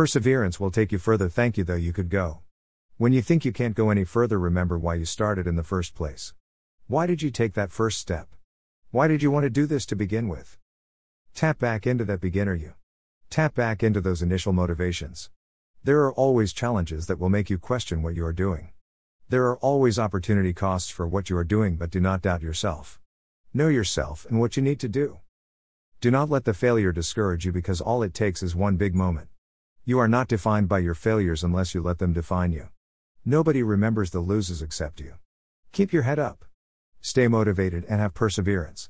Perseverance will take you further. Thank you, though, you could go. When you think you can't go any further, remember why you started in the first place. Why did you take that first step? Why did you want to do this to begin with? Tap back into that beginner you. Tap back into those initial motivations. There are always challenges that will make you question what you are doing. There are always opportunity costs for what you are doing, but do not doubt yourself. Know yourself and what you need to do. Do not let the failure discourage you because all it takes is one big moment. You are not defined by your failures unless you let them define you. Nobody remembers the losers except you. Keep your head up. Stay motivated and have perseverance.